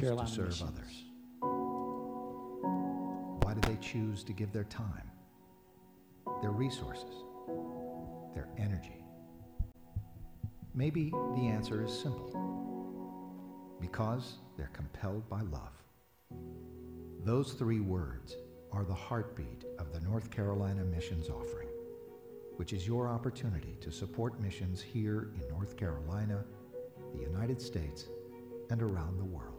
Carolina to serve Missions. others? Why do they choose to give their time, their resources, their energy? Maybe the answer is simple because they're compelled by love. Those three words are the heartbeat of the North Carolina Missions Offering, which is your opportunity to support missions here in North Carolina, the United States, and around the world.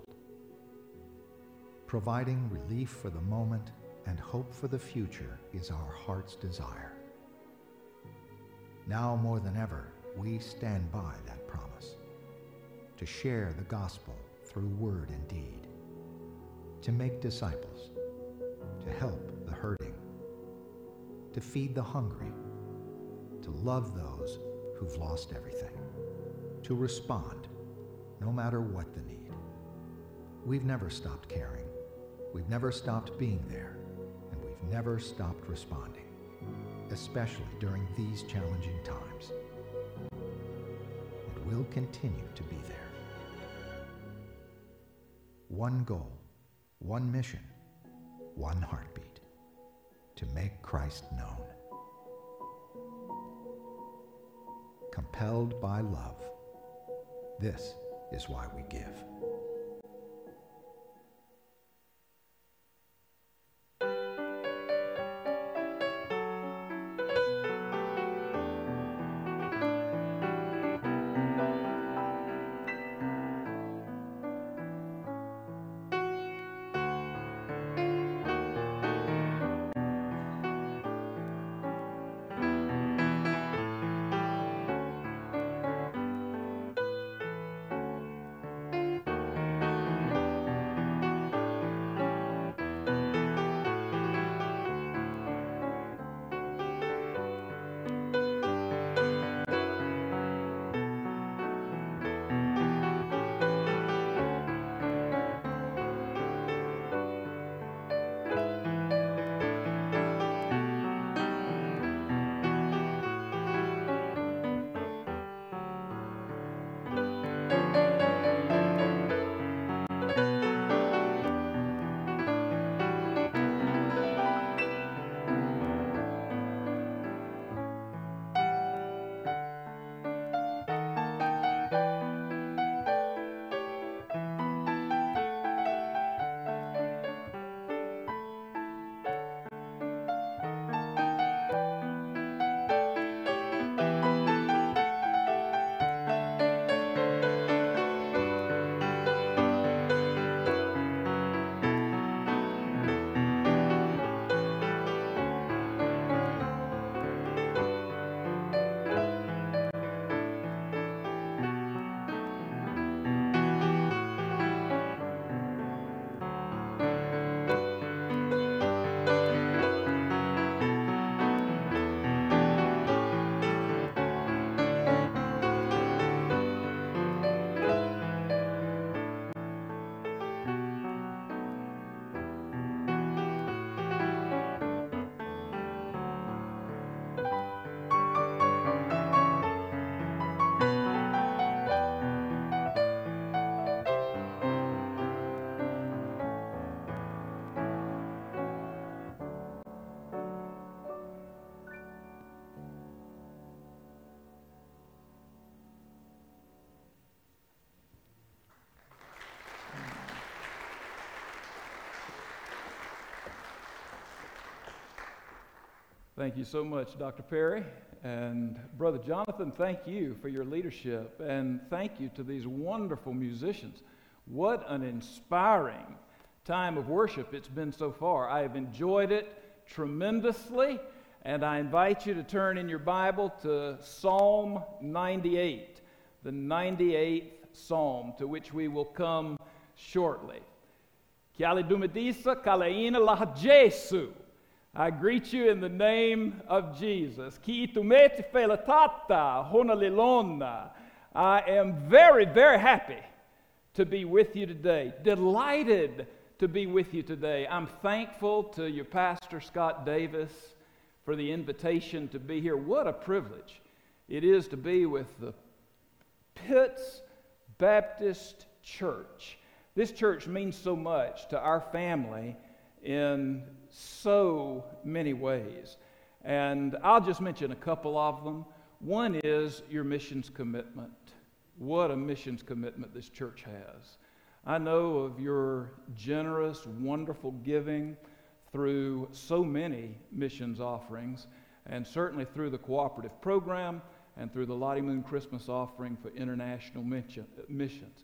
Providing relief for the moment and hope for the future is our heart's desire. Now more than ever, we stand by that promise to share the gospel through word and deed, to make disciples, to help the hurting, to feed the hungry, to love those who've lost everything, to respond no matter what the need. We've never stopped caring. We've never stopped being there. And we've never stopped responding, especially during these challenging times. And we'll continue to be there. One goal, one mission, one heartbeat to make Christ known. Compelled by love, this is why we give. Thank you so much, Dr. Perry. And Brother Jonathan, thank you for your leadership. And thank you to these wonderful musicians. What an inspiring time of worship it's been so far. I have enjoyed it tremendously. And I invite you to turn in your Bible to Psalm 98, the 98th Psalm, to which we will come shortly. Chiali dumedisa kalaina la Jesu. I greet you in the name of Jesus. Ki felatata honalilona. I am very, very happy to be with you today. Delighted to be with you today. I'm thankful to your pastor, Scott Davis, for the invitation to be here. What a privilege it is to be with the Pitts Baptist Church. This church means so much to our family in so many ways. And I'll just mention a couple of them. One is your missions commitment. What a missions commitment this church has. I know of your generous, wonderful giving through so many missions offerings, and certainly through the cooperative program and through the Lottie Moon Christmas offering for international missions.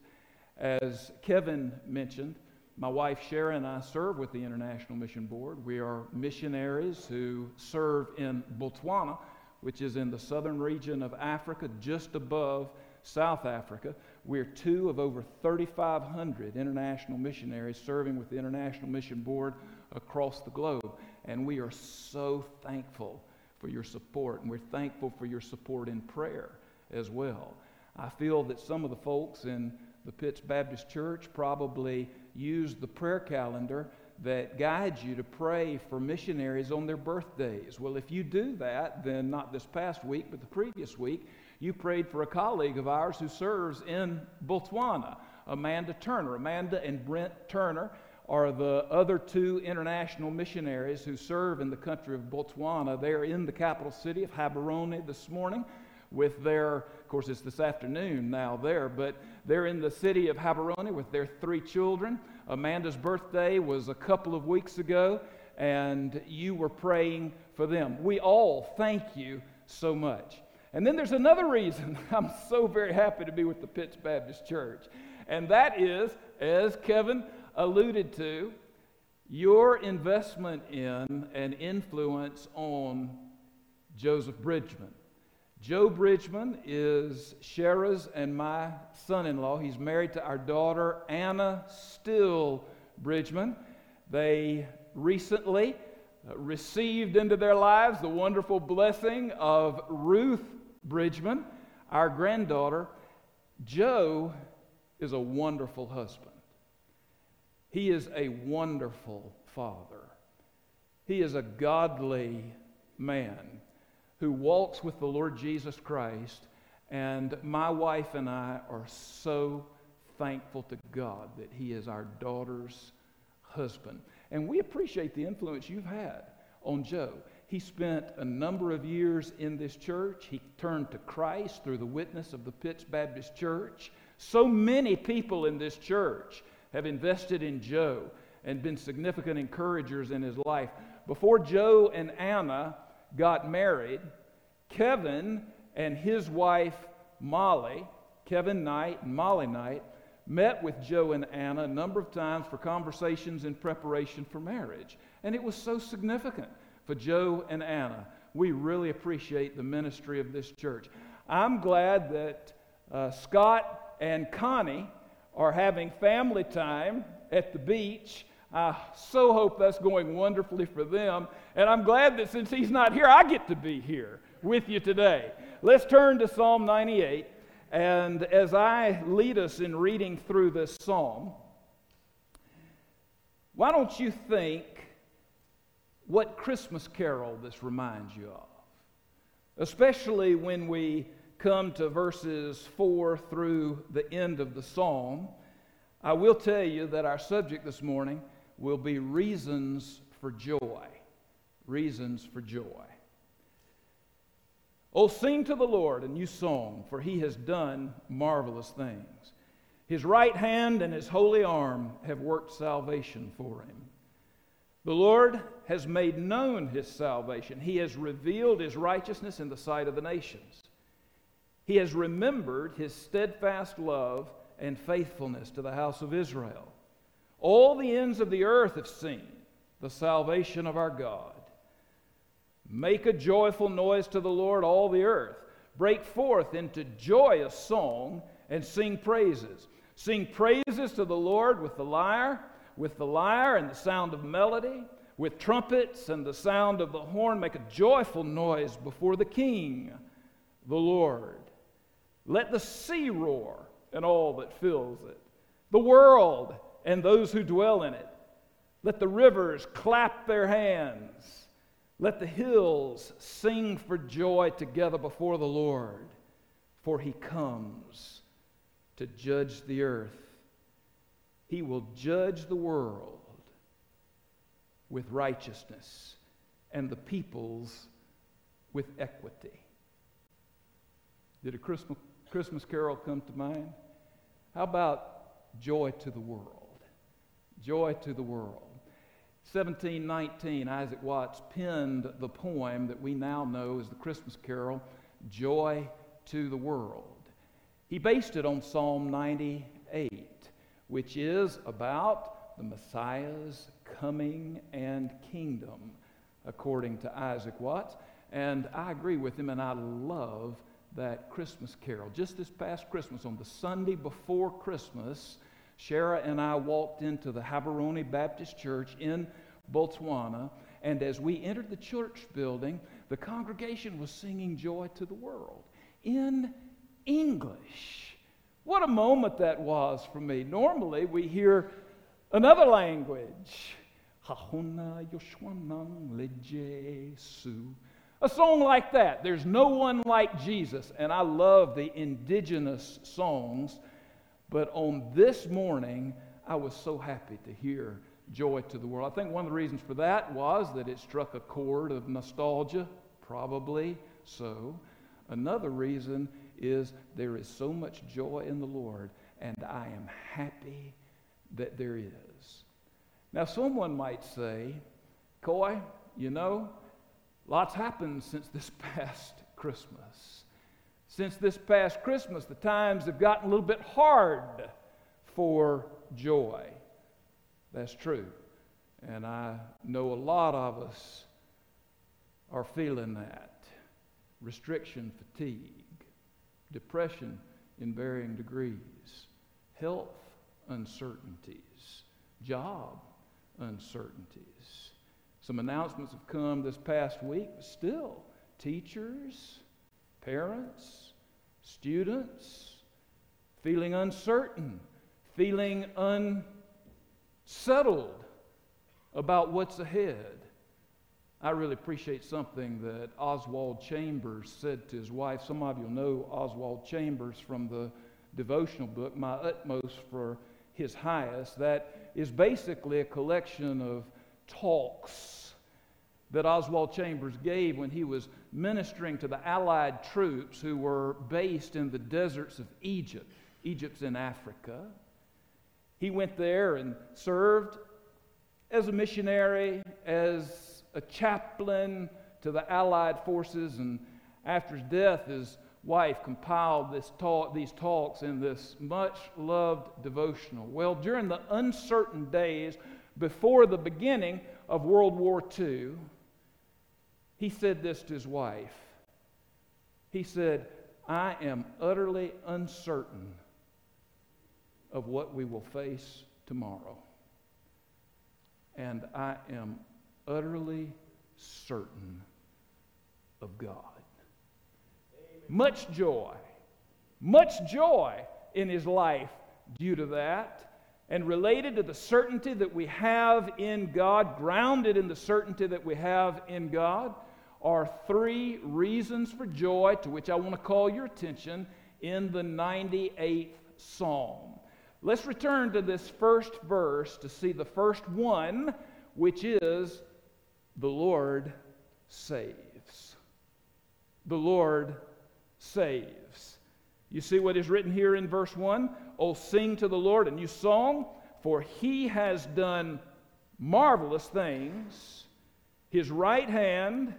As Kevin mentioned, my wife Sharon and I serve with the International Mission Board. We are missionaries who serve in Botswana, which is in the southern region of Africa, just above South Africa. We're two of over 3,500 international missionaries serving with the International Mission Board across the globe. And we are so thankful for your support, and we're thankful for your support in prayer as well. I feel that some of the folks in the Pitts Baptist Church probably use the prayer calendar that guides you to pray for missionaries on their birthdays. Well, if you do that, then not this past week, but the previous week, you prayed for a colleague of ours who serves in Botswana, Amanda Turner. Amanda and Brent Turner are the other two international missionaries who serve in the country of Botswana. They're in the capital city of Gaborone this morning with their, of course, it's this afternoon now there, but they're in the city of Gaborone with their three children. Amanda's birthday was a couple of weeks ago, and you were praying for them. We all thank you so much. And then there's another reason I'm so very happy to be with the Pitts Baptist Church, and that is, as Kevin alluded to, your investment in and influence on Joseph Bridgman. Joe Bridgman is Shara's and my son in law. He's married to our daughter, Anna Still Bridgman. They recently received into their lives the wonderful blessing of Ruth Bridgman, our granddaughter. Joe is a wonderful husband. He is a wonderful father. He is a godly man who walks with the Lord Jesus Christ. And my wife and I are so thankful to God that He is our daughter's husband. And we appreciate the influence you've had on Joe. He spent a number of years in this church. He turned to Christ through the witness of the Pitts Baptist Church. So many people in this church have invested in Joe and been significant encouragers in his life. Before Joe and Anna got married, Kevin and his wife Molly, Kevin Knight and Molly Knight, met with Joe and Anna a number of times for conversations in preparation for marriage. And it was so significant for Joe and Anna. We really appreciate the ministry of this church. I'm glad that uh, Scott and Connie are having family time at the beach. I so hope that's going wonderfully for them. And I'm glad that since he's not here, I get to be here with you today. Let's turn to Psalm 98. And as I lead us in reading through this psalm, why don't you think what Christmas carol this reminds you of? Especially when we come to verses 4 through the end of the psalm, I will tell you that our subject this morning will be reasons for joy. Reasons for joy. Oh, sing to the Lord a new song, for he has done marvelous things. His right hand and his holy arm have worked salvation for him. The Lord has made known his salvation. He has revealed his righteousness in the sight of the nations. He has remembered his steadfast love and faithfulness to the house of Israel. All the ends of the earth have seen the salvation of our God. Make a joyful noise to the Lord, all the earth. Break forth into joyous song and sing praises. Sing praises to the Lord with the lyre, with the lyre and the sound of melody, with trumpets and the sound of the horn. Make a joyful noise before the King, the Lord. Let the sea roar and all that fills it, the world and those who dwell in it. Let the rivers clap their hands. Let the hills sing for joy together before the Lord, for he comes to judge the earth. He will judge the world with righteousness and the peoples with equity. Did a Christmas, carol come to mind? How about joy to the world? Joy to the world. 1719, Isaac Watts penned the poem that we now know as the Christmas carol, Joy to the World. He based it on Psalm 98, which is about the Messiah's coming and kingdom, according to Isaac Watts. And I agree with him, and I love that Christmas carol. Just this past Christmas, on the Sunday before Christmas, Shara and I walked into the Gaborone Baptist Church in Botswana, and as we entered the church building, the congregation was singing Joy to the World in English. What a moment that was for me. Normally, we hear another language. A song like that. There's no one like Jesus. And I love the indigenous songs but on this morning, I was so happy to hear Joy to the World. I think one of the reasons for that was that it struck a chord of nostalgia, probably so. Another reason is there is so much joy in the Lord, and I am happy that there is. Now, someone might say, Coy, you know, lots happened since this past Christmas. Since this past Christmas, the times have gotten a little bit hard for joy. That's true. And I know a lot of us are feeling that. Restriction fatigue, depression in varying degrees, health uncertainties, job uncertainties. Some announcements have come this past week, but still, teachers, parents, students, feeling uncertain, feeling unsettled about what's ahead. I really appreciate something that Oswald Chambers said to his wife. Some of you know Oswald Chambers from the devotional book, My Utmost for His Highest. That is basically a collection of talks that Oswald Chambers gave when he was ministering to the Allied troops who were based in the deserts of Egypt. Egypt's in Africa. He went there and served as a missionary, as a chaplain to the Allied forces, and after his death, his wife compiled this talk, these talks in this much loved devotional. Well, during the uncertain days before the beginning of World War II, he said this to his wife. He said, I am utterly uncertain of what we will face tomorrow. And I am utterly certain of God. Amen. Much joy, much joy in his life due to that. And related to the certainty that we have in God, grounded in the certainty that we have in God, are three reasons for joy to which I want to call your attention in the 98th Psalm. Let's return to this first verse to see the first one, which is the Lord saves. The Lord saves. You see what is written here in verse 1? Oh, sing to the Lord a new song, for he has done marvelous things. His right hand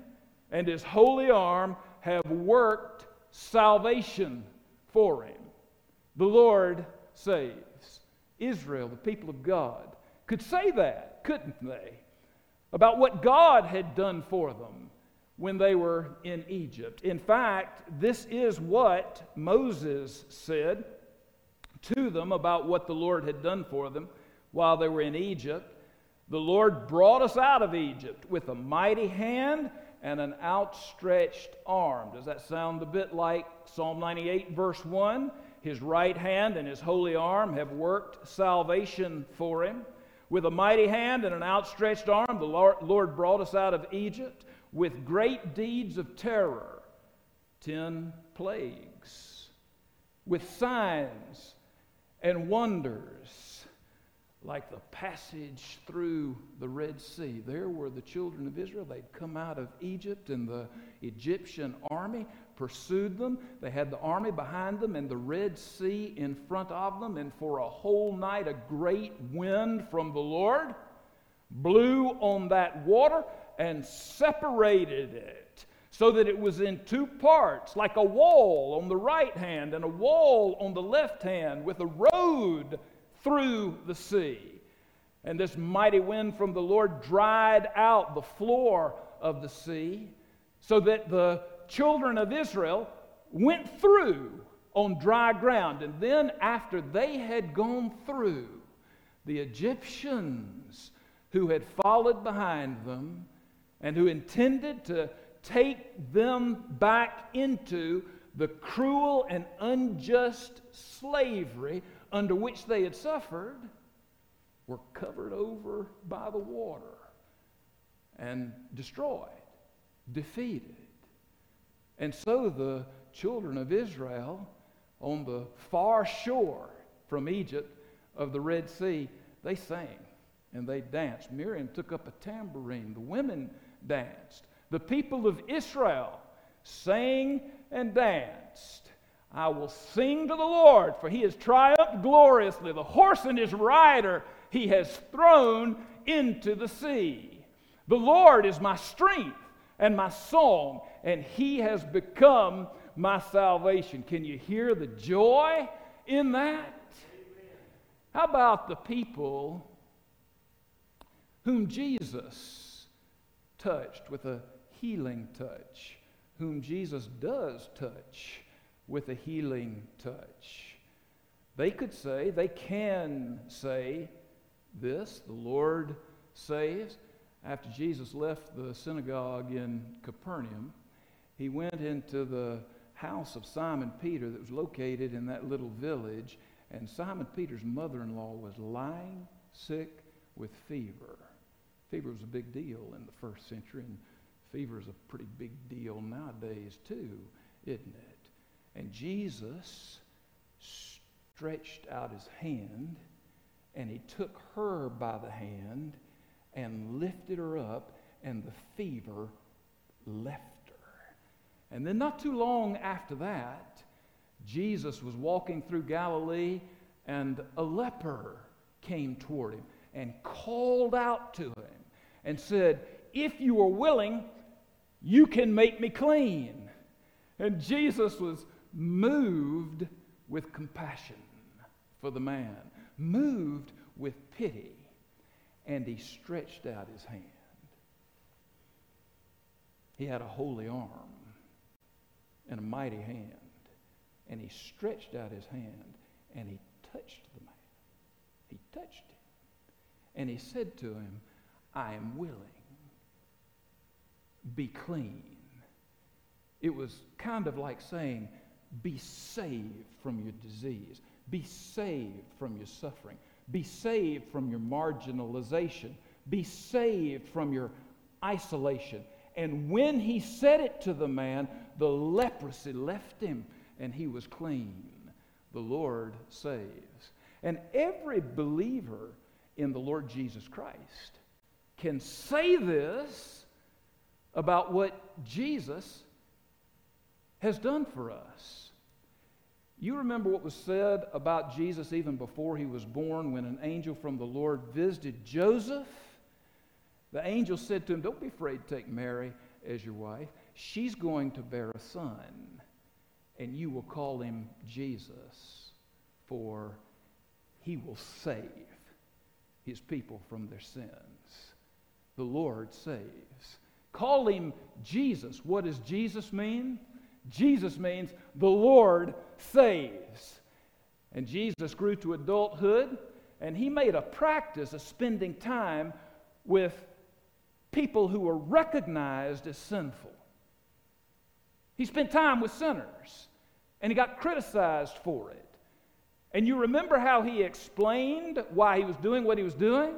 and his holy arm have worked salvation for him. The Lord saves. Israel, the people of God, could say that, couldn't they? About what God had done for them when they were in Egypt. In fact, this is what Moses said to them about what the Lord had done for them while they were in Egypt. The Lord brought us out of Egypt with a mighty hand and an outstretched arm. Does that sound a bit like Psalm 98, verse 1? His right hand and his holy arm have worked salvation for him. With a mighty hand and an outstretched arm, the Lord brought us out of Egypt with great deeds of terror, ten plagues, with signs and wonders. Like the passage through the Red Sea. There were the children of Israel. They'd come out of Egypt, and the Egyptian army pursued them. They had the army behind them and the Red Sea in front of them. And for a whole night, a great wind from the Lord blew on that water and separated it so that it was in two parts, like a wall on the right hand and a wall on the left hand, with a road through the sea. And this mighty wind from the Lord dried out the floor of the sea so that the children of Israel went through on dry ground. And then, after they had gone through, the Egyptians who had followed behind them and who intended to take them back into the cruel and unjust slavery under which they had suffered were covered over by the water and destroyed, defeated. And so the children of Israel on the far shore from Egypt of the Red Sea, they sang and they danced. Miriam took up a tambourine. The women danced. The people of Israel sang and danced. I will sing to the Lord, for he has triumphed gloriously. The horse and his rider he has thrown into the sea. The Lord is my strength and my song, and he has become my salvation. Can you hear the joy in that? How about the people whom Jesus touched with a healing touch, whom Jesus does touch with a healing touch. They could say, they can say this the Lord saves. After Jesus left the synagogue in Capernaum, he went into the house of Simon Peter that was located in that little village, and Simon Peter's mother in law was lying sick with fever. Fever was a big deal in the first century, and fever is a pretty big deal nowadays, too, isn't it? And Jesus stretched out his hand and he took her by the hand and lifted her up, and the fever left her. And then, not too long after that, Jesus was walking through Galilee, and a leper came toward him and called out to him and said, If you are willing, you can make me clean. And Jesus was moved with compassion for the man, moved with pity, and he stretched out his hand. He had a holy arm and a mighty hand, and he stretched out his hand and he touched the man. He touched him. And he said to him, I am willing. Be clean. It was kind of like saying, be saved from your disease. Be saved from your suffering. Be saved from your marginalization. Be saved from your isolation. And when he said it to the man, the leprosy left him and he was clean. The Lord saves. And every believer in the Lord Jesus Christ can say this about what Jesus has done for us. You remember what was said about Jesus even before he was born when an angel from the Lord visited Joseph? The angel said to him, Don't be afraid to take Mary as your wife. She's going to bear a son, and you will call him Jesus, for he will save his people from their sins. The Lord saves. Call him Jesus. What does Jesus mean? Jesus means the Lord saves. And Jesus grew to adulthood, and he made a practice of spending time with people who were recognized as sinful. He spent time with sinners, and he got criticized for it. And you remember how he explained why he was doing what he was doing?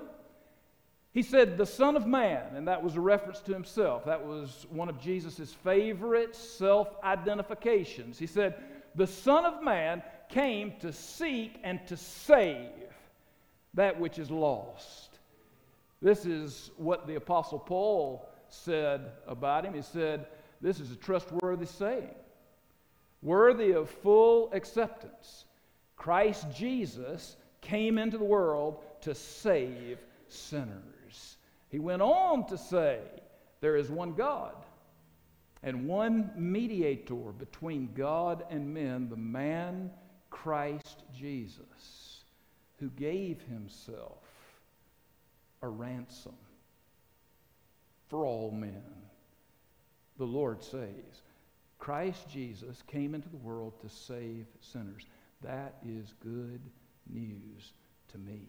He said, the Son of Man, and that was a reference to himself. That was one of Jesus' favorite self identifications. He said, The Son of Man came to seek and to save that which is lost. This is what the Apostle Paul said about him. He said, This is a trustworthy saying, worthy of full acceptance. Christ Jesus came into the world to save sinners. He went on to say, There is one God and one mediator between God and men, the man Christ Jesus, who gave himself a ransom for all men. The Lord saves. Christ Jesus came into the world to save sinners. That is good news to me.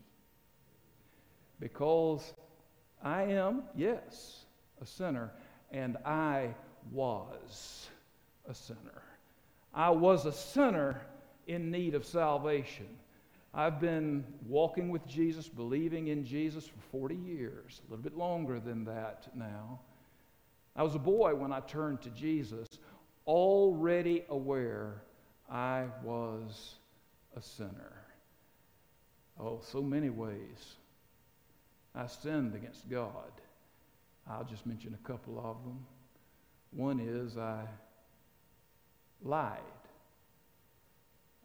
Because I am, yes, a sinner, and I was a sinner. I was a sinner in need of salvation. I've been walking with Jesus, believing in Jesus for 40 years, a little bit longer than that now. I was a boy when I turned to Jesus, already aware I was a sinner. Oh, so many ways I sinned against God. I'll just mention a couple of them. One is I lied.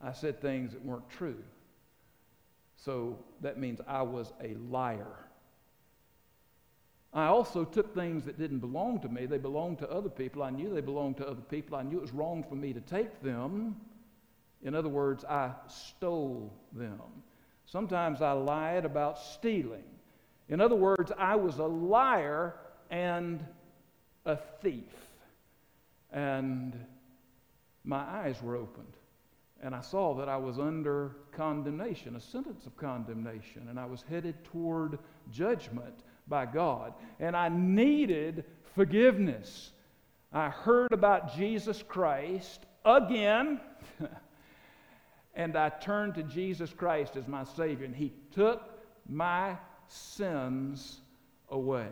I said things that weren't true. So that means I was a liar. I also took things that didn't belong to me. They belonged to other people. I knew they belonged to other people. I knew it was wrong for me to take them. In other words, I stole them. Sometimes I lied about stealing. In other words, I was a liar and a thief. And my eyes were opened. And I saw that I was under condemnation, a sentence of condemnation, and I was headed toward judgment by God. And I needed forgiveness. I heard about Jesus Christ again, and I turned to Jesus Christ as my Savior, and He took my sins away.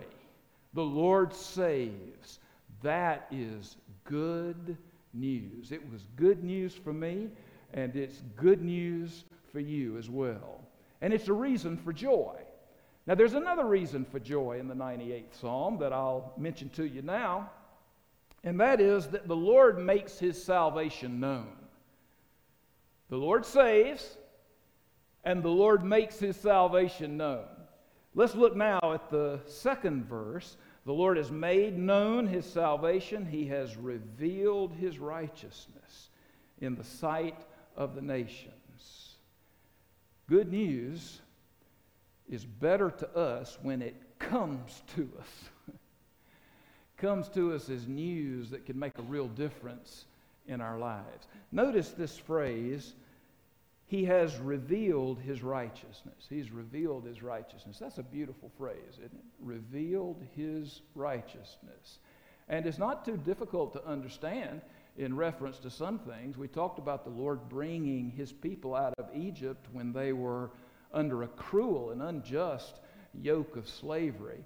The Lord saves. That is good news. It was good news for me, and it's good news for you as well. And it's a reason for joy. Now, there's another reason for joy in the 98th Psalm that I'll mention to you now, and that is that the Lord makes his salvation known. The Lord saves, and the Lord makes his salvation known. Let's look now at the second verse. The Lord has made known his salvation, he has revealed his righteousness in the sight of the nations. Good news is better to us when it comes to us. comes to us as news that can make a real difference in our lives. Notice this phrase, he has revealed his righteousness. He's revealed his righteousness. That's a beautiful phrase, isn't it? Revealed his righteousness. And it's not too difficult to understand in reference to some things. We talked about the Lord bringing his people out of Egypt when they were under a cruel and unjust yoke of slavery.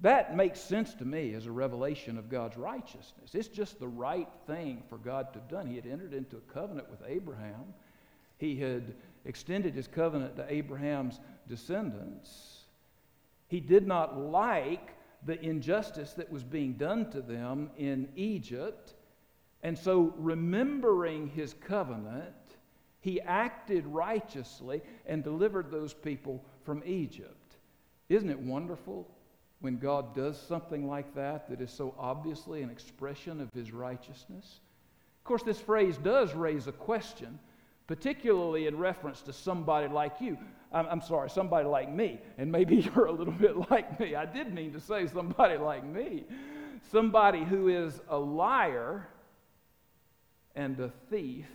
That makes sense to me as a revelation of God's righteousness. It's just the right thing for God to have done. He had entered into a covenant with Abraham, he had extended his covenant to Abraham's descendants. He did not like the injustice that was being done to them in Egypt. And so, remembering his covenant, he acted righteously and delivered those people from Egypt. Isn't it wonderful when God does something like that that is so obviously an expression of his righteousness? Of course, this phrase does raise a question, particularly in reference to somebody like you. I'm, I'm, sorry, somebody like me, and maybe you're a little bit like me. I did mean to say somebody like me. Somebody who is a liar and a thief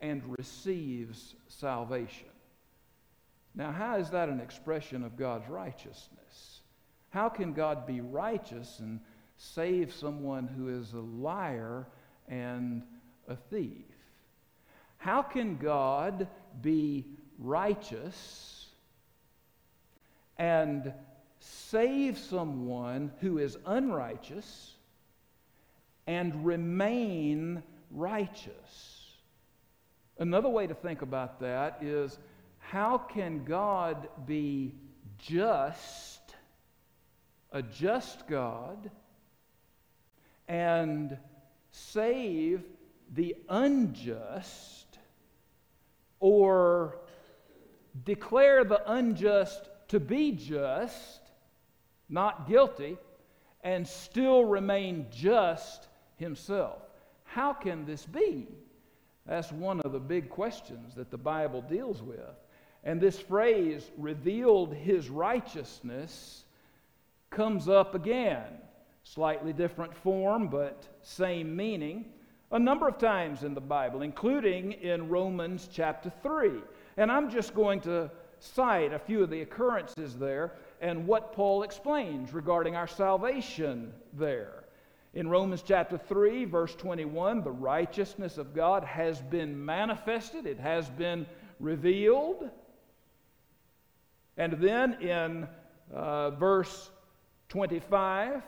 and receives salvation. Now, how is that an expression of God's righteousness? How can God be righteous and save someone who is a liar and a thief? How can God be righteous and save someone who is unrighteous and remain righteous? Another way to think about that is how can God be just, a just God, and save the unjust or declare the unjust to be just, not guilty, and still remain just himself. How can this be? That's one of the big questions that the Bible deals with. And this phrase, revealed his righteousness, comes up again. Slightly different form, but same meaning. A number of times in the Bible, including in Romans chapter 3. And I'm just going to cite a few of the occurrences there and what Paul explains regarding our salvation there. In Romans chapter 3, verse 21, the righteousness of God has been manifested, it has been revealed. And then in uh, verse 25,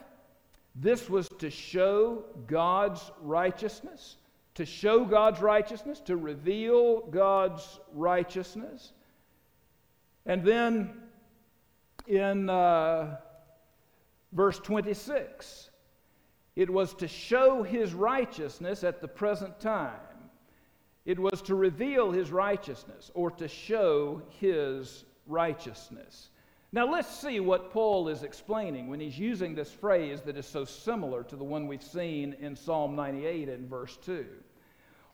this was to show God's righteousness, to show God's righteousness, to reveal God's righteousness. And then in uh, verse 26, it was to show his righteousness at the present time. It was to reveal his righteousness or to show his righteousness. Now let's see what Paul is explaining when he's using this phrase that is so similar to the one we've seen in Psalm 98 and verse 2.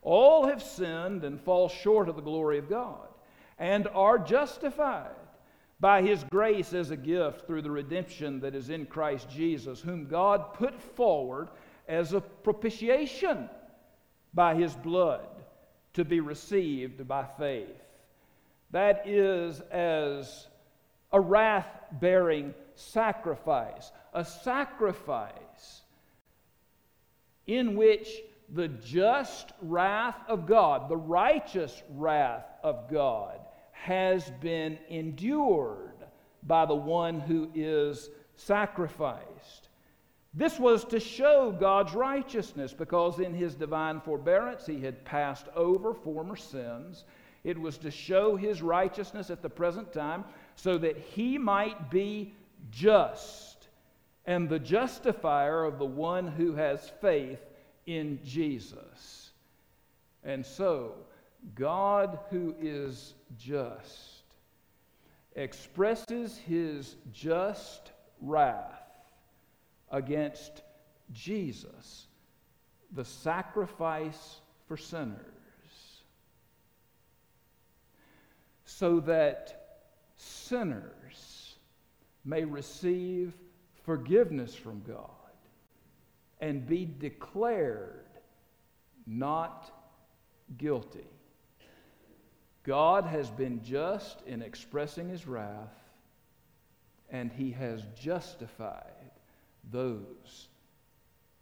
All have sinned and fall short of the glory of God and are justified by his grace as a gift through the redemption that is in Christ Jesus, whom God put forward as a propitiation by his blood to be received by faith. That is as a wrath bearing sacrifice, a sacrifice in which the just wrath of God, the righteous wrath of God, has been endured by the one who is sacrificed. This was to show God's righteousness because in his divine forbearance he had passed over former sins. It was to show his righteousness at the present time so that he might be just and the justifier of the one who has faith in Jesus. And so, God, who is just, expresses his just wrath against Jesus, the sacrifice for sinners, so that sinners may receive forgiveness from God and be declared not guilty. God has been just in expressing his wrath, and he has justified those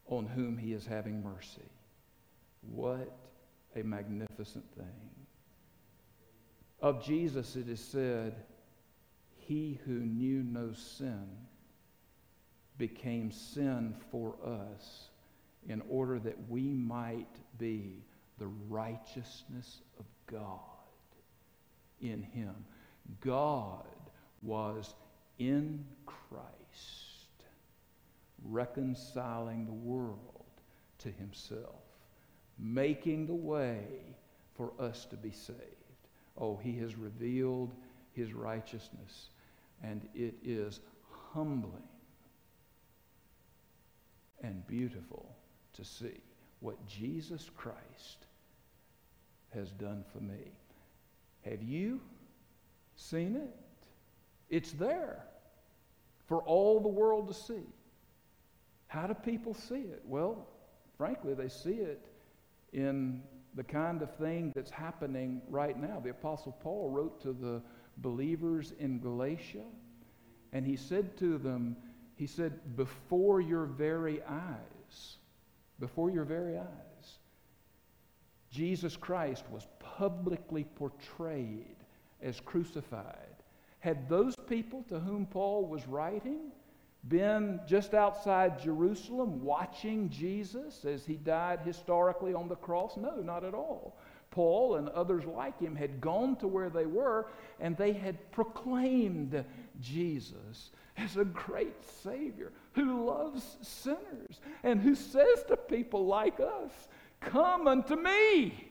on whom he is having mercy. What a magnificent thing. Of Jesus, it is said, He who knew no sin became sin for us in order that we might be the righteousness of God in him. God was in Christ, reconciling the world to himself, making the way for us to be saved. Oh, he has revealed his righteousness, and it is humbling and beautiful to see what Jesus Christ has done for me. Have you seen it? It's there for all the world to see. How do people see it? Well, frankly, they see it in the kind of thing that's happening right now. The Apostle Paul wrote to the believers in Galatia, and he said to them, he said, before your very eyes, before your very eyes, Jesus Christ was publicly portrayed as crucified. Had those people to whom Paul was writing been just outside Jerusalem watching Jesus as he died historically on the cross? No, not at all. Paul and others like him had gone to where they were and they had proclaimed Jesus as a great Savior who loves sinners and who says to people like us, Come unto me,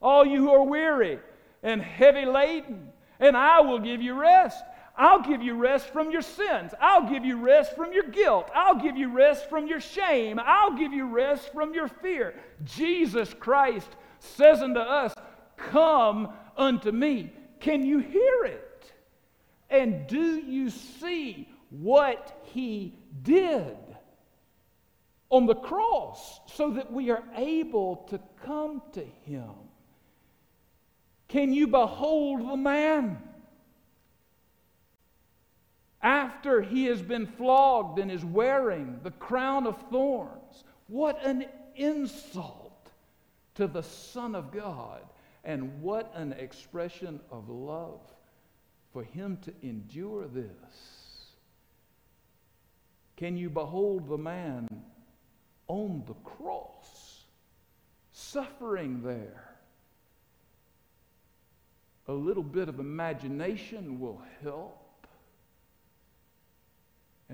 all you who are weary and heavy laden, and I will give you rest. I'll give you rest from your sins. I'll give you rest from your guilt. I'll give you rest from your shame. I'll give you rest from your fear. Jesus Christ says unto us, Come unto me. Can you hear it? And do you see what he did on the cross so that we are able to come to him? Can you behold the man? After he has been flogged and is wearing the crown of thorns, what an insult to the Son of God, and what an expression of love for him to endure this. Can you behold the man on the cross, suffering there? A little bit of imagination will help.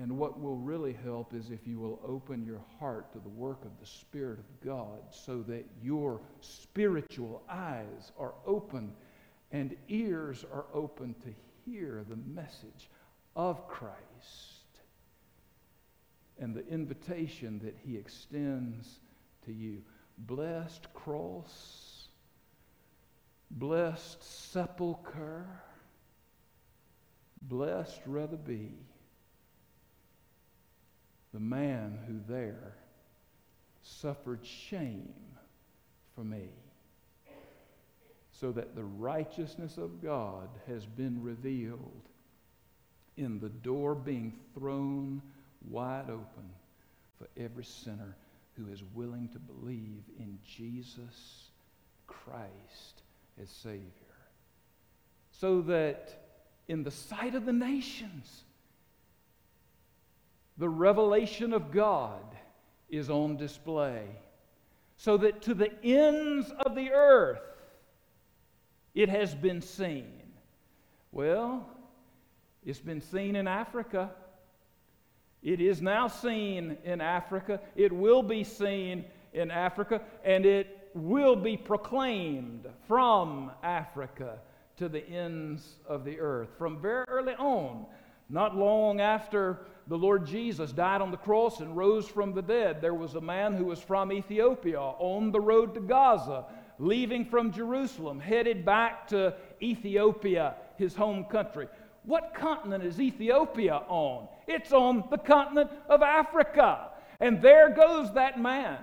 And what will really help is if you will open your heart to the work of the Spirit of God so that your spiritual eyes are open and ears are open to hear the message of Christ and the invitation that He extends to you. Blessed cross, blessed sepulchre, blessed rather be the man who there suffered shame for me, so that the righteousness of God has been revealed in the door being thrown wide open for every sinner who is willing to believe in Jesus Christ as Savior. So that in the sight of the nations, the revelation of God is on display. So that to the ends of the earth it has been seen. Well, it's been seen in Africa. It is now seen in Africa. It will be seen in Africa, and it will be proclaimed from Africa to the ends of the earth. From very early on, not long after the Lord Jesus died on the cross and rose from the dead, there was a man who was from Ethiopia on the road to Gaza, leaving from Jerusalem, headed back to Ethiopia, his home country. What continent is Ethiopia on? It's on the continent of Africa. And there goes that man.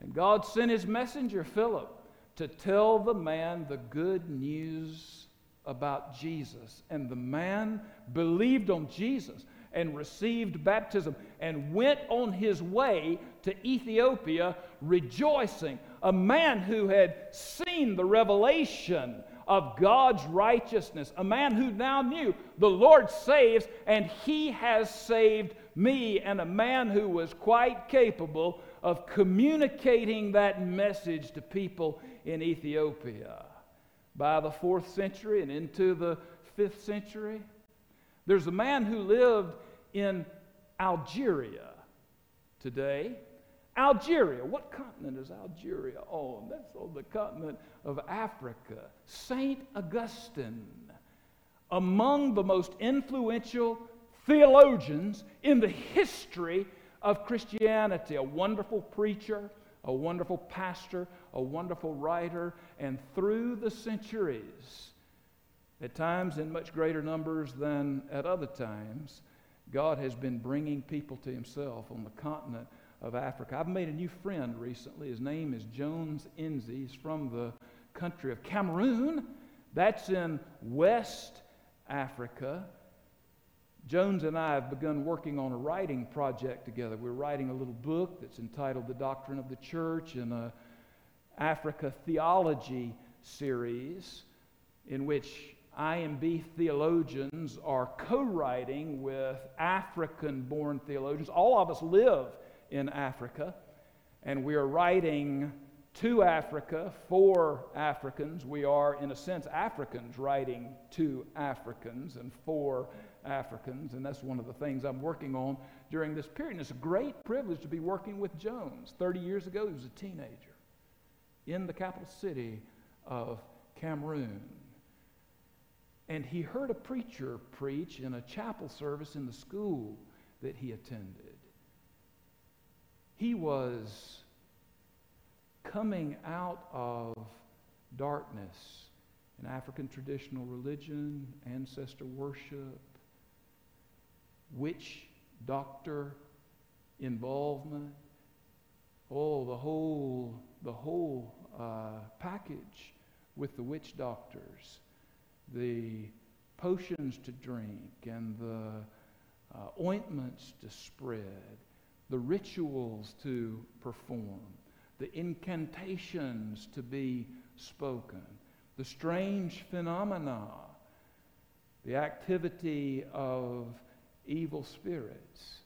And God sent his messenger, Philip, to tell the man the good news about Jesus. And the man believed on Jesus and received baptism and went on his way to Ethiopia rejoicing. A man who had seen the revelation of God's righteousness, a man who now knew the Lord saves and he has saved me, and a man who was quite capable of communicating that message to people in Ethiopia. By the fourth century and into the fifth century, there's a man who lived in Algeria today. Algeria, what continent is Algeria on? That's on the continent of Africa. St. Augustine, among the most influential theologians in the history of Christianity, a wonderful preacher, a wonderful pastor, a wonderful writer, and through the centuries, at times in much greater numbers than at other times, God has been bringing people to Himself on the continent of Africa. I've made a new friend recently. His name is Jones Enzi. He's from the country of Cameroon. That's in West Africa. Jones and I have begun working on a writing project together. We're writing a little book that's entitled The Doctrine of the Church and a Africa Theology series in which IMB theologians are co writing with African born theologians. All of us live in Africa, and we are writing to Africa for Africans. We are, in a sense, Africans writing to Africans and for Africans, and that's one of the things I'm working on during this period. And it's a great privilege to be working with Jones. 30 years ago, he was a teenager in the capital city of Cameroon. And he heard a preacher preach in a chapel service in the school that he attended. He was coming out of darkness in African traditional religion, ancestor worship, witch doctor involvement. Oh, the whole, the whole uh, package with the witch doctors, the potions to drink, and the uh, ointments to spread, the rituals to perform, the incantations to be spoken, the strange phenomena, the activity of evil spirits.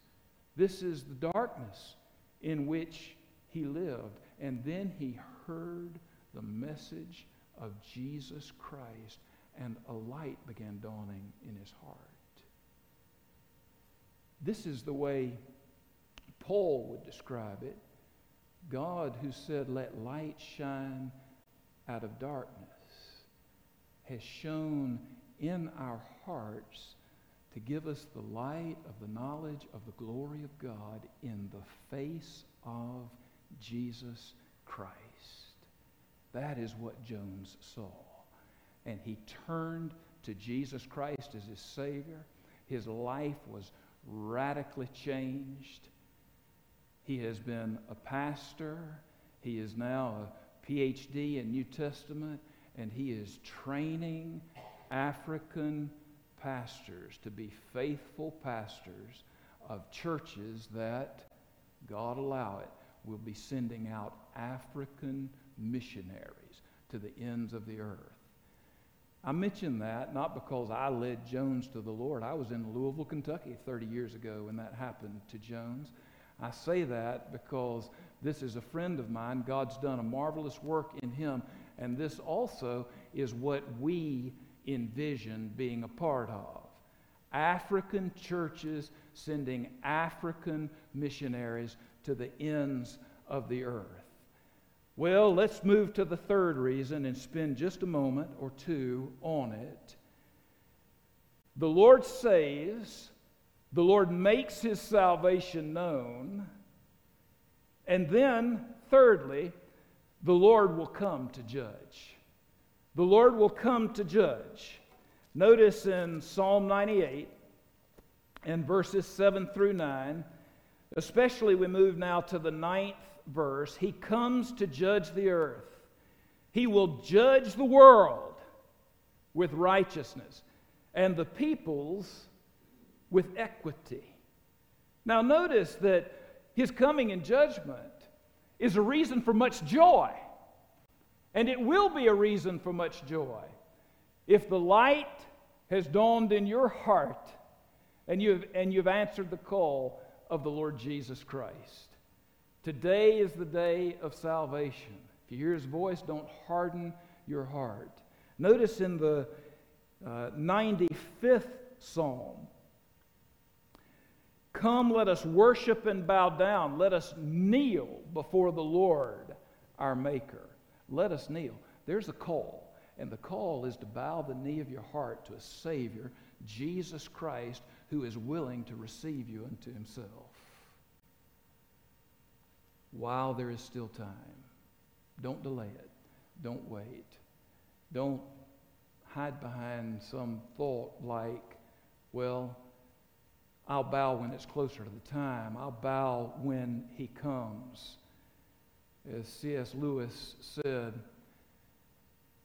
This is the darkness in which he lived. And then he heard the message of Jesus Christ, and a light began dawning in his heart. This is the way Paul would describe it. God, who said, Let light shine out of darkness, has shone in our hearts to give us the light of the knowledge of the glory of God in the face of Jesus Christ. That is what Jones saw. And he turned to Jesus Christ as his Savior. His life was radically changed. He has been a pastor. He is now a PhD in New Testament, and he is training African pastors to be faithful pastors of churches that, God allow it, will be sending out African missionaries to the ends of the earth. I mention that not because I led Jones to the Lord. I was in Louisville, Kentucky 30 years ago when that happened to Jones. I say that because this is a friend of mine. God's done a marvelous work in him, and this also is what we envision being a part of. African churches sending African missionaries to the ends of the earth. Well, let's move to the third reason and spend just a moment or two on it. The Lord saves, the Lord makes his salvation known, and then, thirdly, the Lord will come to judge. The Lord will come to judge. Notice in Psalm 98 and verses 7 through 9, especially we move now to the ninth verse, He comes to judge the earth. He will judge the world with righteousness and the peoples with equity. Now, notice that His coming in judgment is a reason for much joy. And it will be a reason for much joy. If the light has dawned in your heart and you've, and you've answered the call of the Lord Jesus Christ. Today is the day of salvation. If you hear his voice, don't harden your heart. Notice in the uh, 95th Psalm Come, let us worship and bow down. Let us kneel before the Lord our Maker let us kneel. There's a call, and the call is to bow the knee of your heart to a Savior, Jesus Christ, who is willing to receive you unto himself. While there is still time, don't delay it. Don't wait. Don't hide behind some thought like, well, I'll bow when it's closer to the time. I'll bow when he comes. As C.S. Lewis said,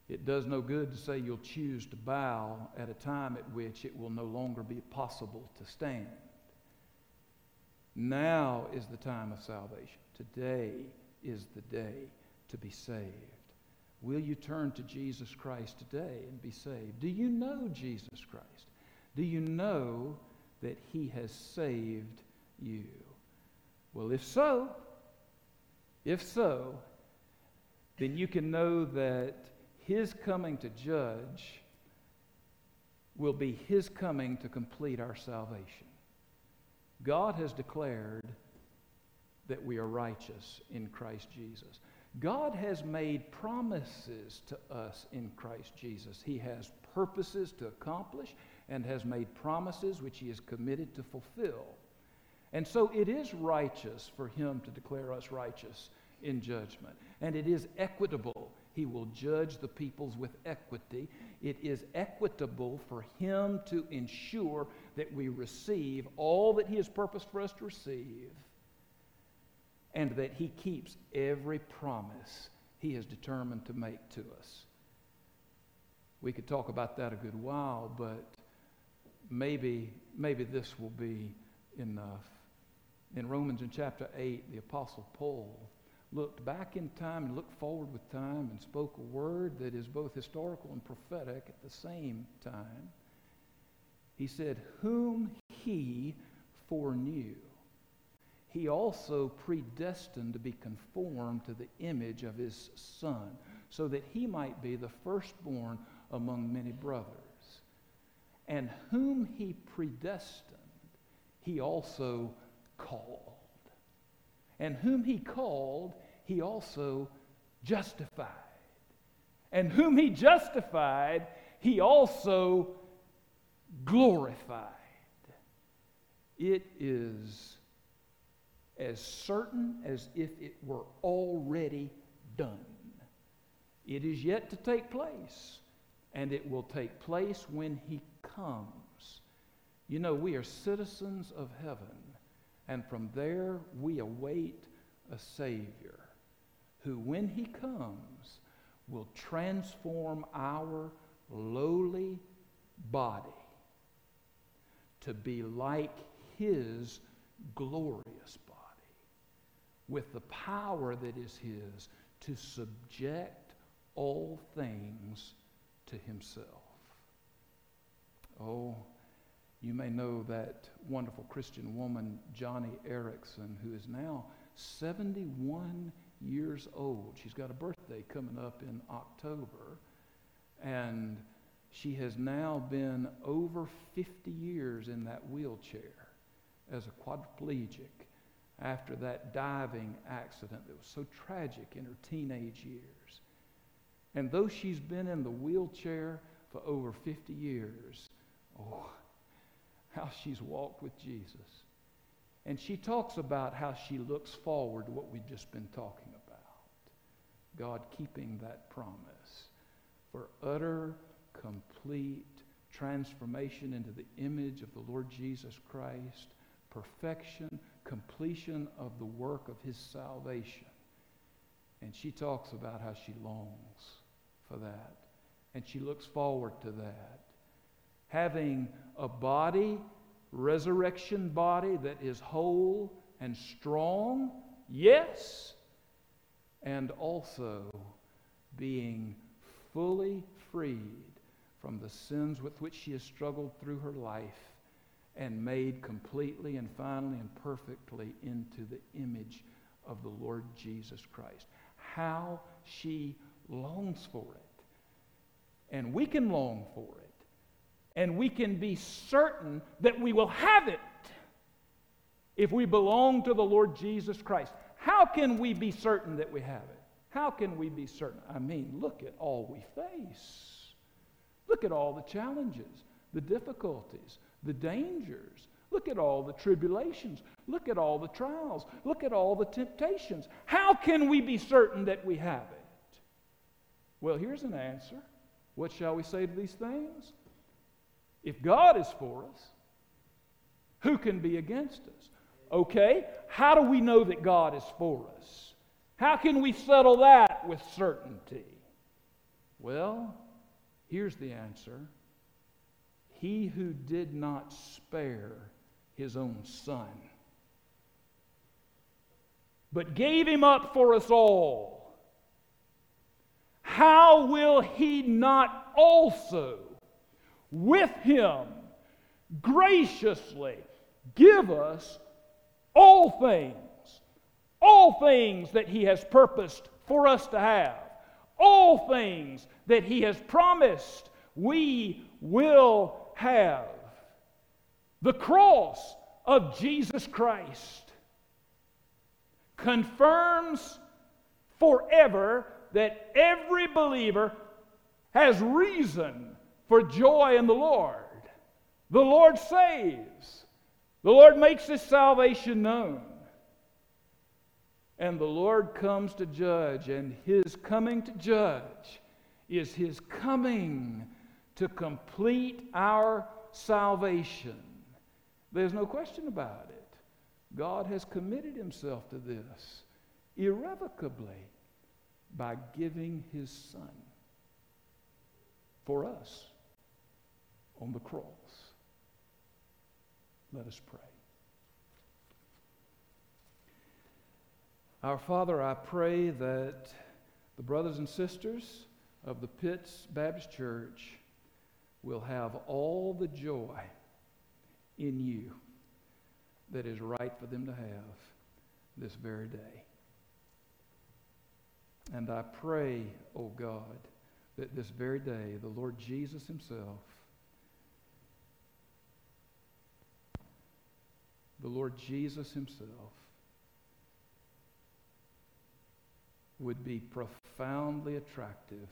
it does no good to say you'll choose to bow at a time at which it will no longer be possible to stand. Now is the time of salvation. Today is the day to be saved. Will you turn to Jesus Christ today and be saved? Do you know Jesus Christ? Do you know that He has saved you? Well, if so, if so, then you can know that his coming to judge will be his coming to complete our salvation. God has declared that we are righteous in Christ Jesus. God has made promises to us in Christ Jesus. He has purposes to accomplish and has made promises which he is committed to fulfill. And so it is righteous for him to declare us righteous in judgment. And it is equitable. He will judge the peoples with equity. It is equitable for him to ensure that we receive all that he has purposed for us to receive and that he keeps every promise he has determined to make to us. We could talk about that a good while, but maybe, maybe this will be enough. In Romans in chapter 8, the Apostle Paul looked back in time and looked forward with time and spoke a word that is both historical and prophetic at the same time. He said, Whom he foreknew, he also predestined to be conformed to the image of his Son, so that he might be the firstborn among many brothers. And whom he predestined, he also called. And whom he called, he also justified. And whom he justified, he also glorified. It is as certain as if it were already done. It is yet to take place, and it will take place when he comes. You know, we are citizens of heaven, and from there we await a Savior who, when he comes, will transform our lowly body to be like his glorious body with the power that is his to subject all things to himself. Oh, you may know that wonderful Christian woman, Joni Eareckson, who is now 71 years old. She's got a birthday coming up in October. And she has now been over 50 years in that wheelchair as a quadriplegic after that diving accident that was so tragic in her teenage years. And though she's been in the wheelchair for over 50 years, oh, how she's walked with Jesus. And she talks about how she looks forward to what we've just been talking about. God keeping that promise for utter, complete transformation into the image of the Lord Jesus Christ, perfection, completion of the work of his salvation. And she talks about how she longs for that. And she looks forward to that. Having a body, resurrection body that is whole and strong, yes, and also being fully freed from the sins with which she has struggled through her life and made completely and finally and perfectly into the image of the Lord Jesus Christ. How she longs for it. And we can long for it. And we can be certain that we will have it if we belong to the Lord Jesus Christ. How can we be certain that we have it? How can we be certain? I mean, look at all we face. Look at all the challenges, the difficulties, the dangers. Look at all the tribulations. Look at all the trials. Look at all the temptations. How can we be certain that we have it? Well, here's an answer. What shall we say to these things? If God is for us, who can be against us? Okay, how do we know that God is for us? How can we settle that with certainty? Well, here's the answer he who did not spare his own son, but gave him up for us all, how will he not also with him graciously give us all things, all things that he has purposed for us to have? All things that He has promised we will have. The cross of Jesus Christ confirms forever that every believer has reason for joy in the Lord. The Lord saves, the Lord makes His salvation known. And the Lord comes to judge, and His coming to judge is His coming to complete our salvation. There's no question about it. God has committed himself to this irrevocably by giving his son for us on the cross. Let us pray. Our Father, I pray that the brothers and sisters of the Pitts Baptist Church will have all the joy in you that is right for them to have this very day. And I pray, O oh God, that this very day the Lord Jesus Himself, the Lord Jesus Himself, would be profoundly attractive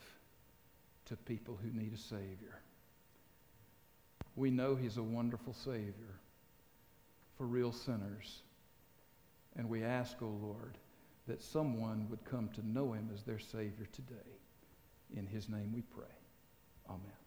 to people who need a Savior. We know He's a wonderful Savior for real sinners. And we ask, O oh Lord, that someone would come to know Him as their Savior today. In His name we pray. Amen.